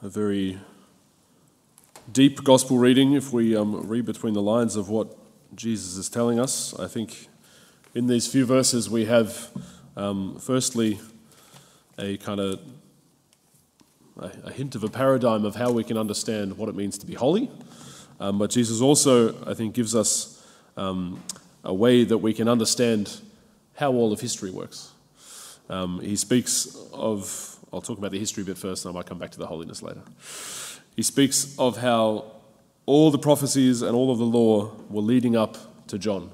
a very deep gospel reading if we um, read between the lines of what Jesus is telling us. I think in these few verses we have, um, firstly, a kind of a, hint of a paradigm of how we can understand what it means to be holy. Um, but Jesus also, I think, gives us um, a way that we can understand how all of history works. Um, he speaks of, I'll talk about the history bit first, and I might come back to the holiness later. He speaks of how all the prophecies and all of the law were leading up to John.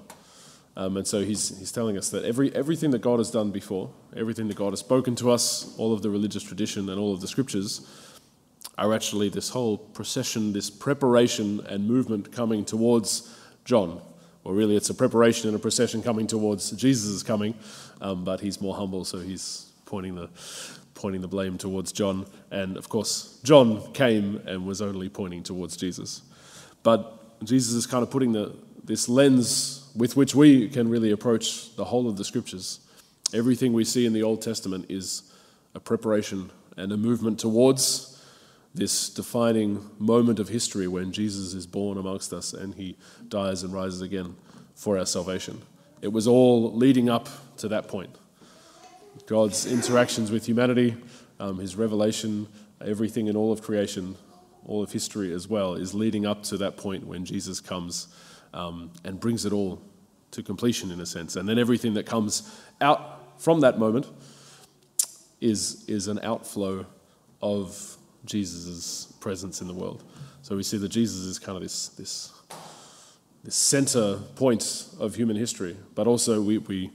Um, and so he's, he's telling us that every, everything that God has done before, everything that God has spoken to us, all of the religious tradition and all of the scriptures, are actually this whole procession, this preparation and movement coming towards John. Or really, it's a preparation and a procession coming towards Jesus' coming, um, but he's more humble, so he's pointing the, pointing the blame towards John. And of course, John came and was only pointing towards Jesus. But Jesus is kind of putting the, this lens with which we can really approach the whole of the scriptures. Everything we see in the Old Testament is a preparation and a movement towards this defining moment of history when Jesus is born amongst us and he dies and rises again for our salvation. It was all leading up to that point. God's interactions with humanity, um, his revelation, everything in all of creation, all of history as well, is leading up to that point when Jesus comes um, and brings it all to completion in a sense. And then everything that comes out from that moment is, is an outflow of Jesus' presence in the world. So we see that Jesus is kind of this, this, this center point of human history, but also we, we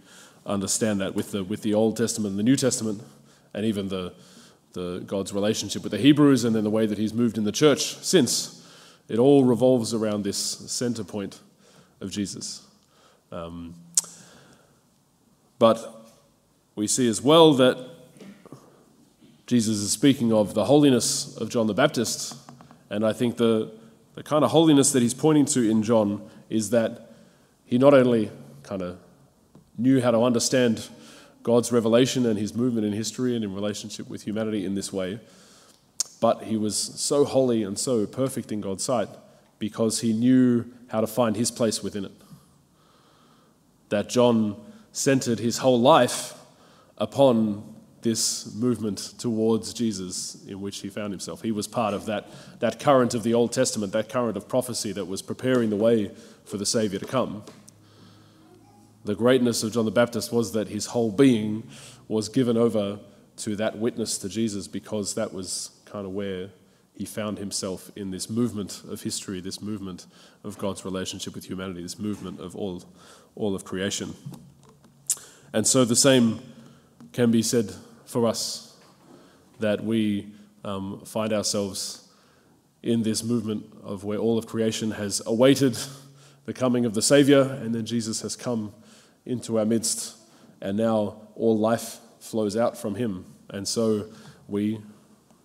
understand that with the, with the Old Testament and the New Testament, and even the, the God's relationship with the Hebrews, and then the way that He's moved in the church since. It all revolves around this center point of Jesus. Um, but we see as well that Jesus is speaking of the holiness of John the Baptist, and I think the, the kind of holiness that he's pointing to in John is that he not only kind of knew how to understand God's revelation and his movement in history and in relationship with humanity in this way. But he was so holy and so perfect in God's sight because he knew how to find his place within it. That John centered his whole life upon this movement towards Jesus in which he found himself. He was part of that, that current of the Old Testament, that current of prophecy that was preparing the way for the Savior to come the greatness of John the Baptist was that his whole being was given over to that witness to Jesus because that was kind of where he found himself in this movement of history, this movement of God's relationship with humanity, this movement of all, all of creation. And so the same can be said for us that we um, find ourselves in this movement of where all of creation has awaited the coming of the Savior, and then Jesus has come into our midst, and now all life flows out from him. And so we,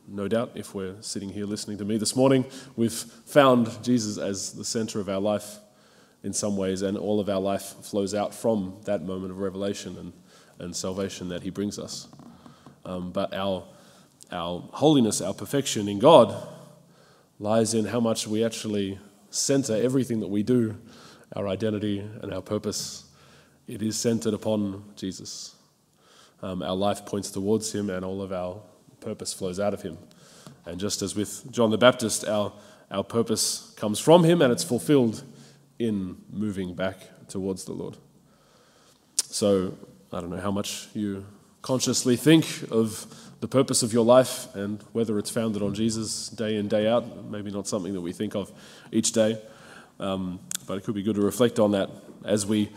no doubt, if we're sitting here listening to me this morning, we've found Jesus as the center of our life in some ways, and all of our life flows out from that moment of revelation and, and salvation that he brings us. Um, but our, our holiness, our perfection in God, lies in how much we actually center everything that we do, our identity and our purpose it is centered upon Jesus. Um, our life points towards him, and all of our purpose flows out of him. And just as with John the Baptist, our, our purpose comes from him and it's fulfilled in moving back towards the Lord. So, I don't know how much you consciously think of the purpose of your life and whether it's founded on Jesus day in, day out. Maybe not something that we think of each day, um, but it could be good to reflect on that as we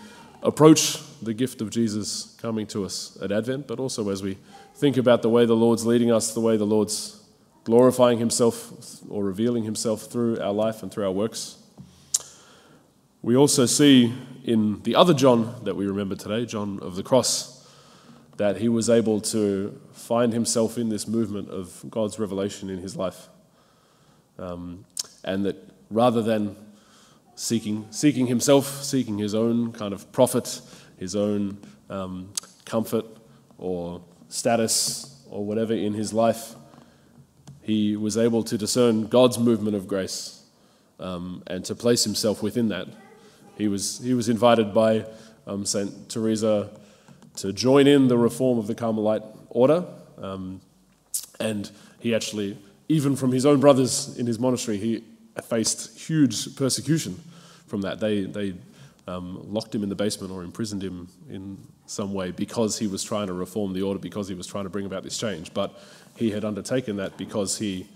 approach the gift of Jesus coming to us at Advent, but also as we think about the way the Lord's leading us, the way the Lord's glorifying Himself or revealing Himself through our life and through our works. We also see in the other John that we remember today, John of the Cross, that he was able to find himself in this movement of God's revelation in his life. Um, and that rather than seeking, seeking himself, seeking his own kind of profit, his own um, comfort or status or whatever in his life. he was able to discern God's movement of grace um, and to place himself within that. He was, he was invited by um, St. Teresa to join in the reform of the Carmelite order. Um, and he actually, even from his own brothers in his monastery, he faced huge persecution from that. They, they um, locked him in the basement or imprisoned him in some way because he was trying to reform the order, because he was trying to bring about this change. But he had undertaken that because he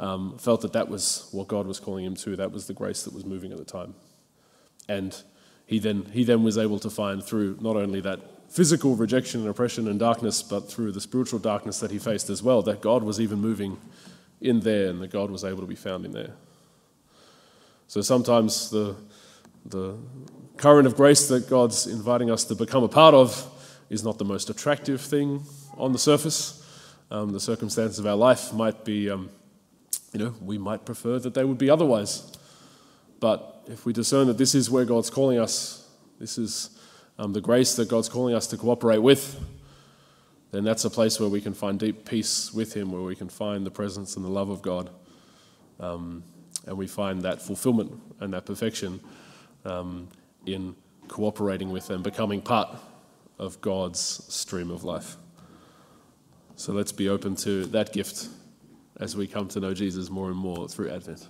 um, felt that that was what God was calling him to. That was the grace that was moving at the time. And he then, he then was able to find through not only that physical rejection and oppression and darkness, but through the spiritual darkness that he faced as well, that God was even moving in there and that God was able to be found in there. So sometimes the, the current of grace that God's inviting us to become a part of is not the most attractive thing on the surface. Um, the circumstances of our life might be, um, you know, we might prefer that they would be otherwise. But if we discern that this is where God's calling us, this is um, the grace that God's calling us to cooperate with, then that's a place where we can find deep peace with Him, where we can find the presence and the love of God. Um, and we find that fulfillment and that perfection um, in cooperating with and becoming part of God's stream of life. So let's be open to that gift as we come to know Jesus more and more through Advent.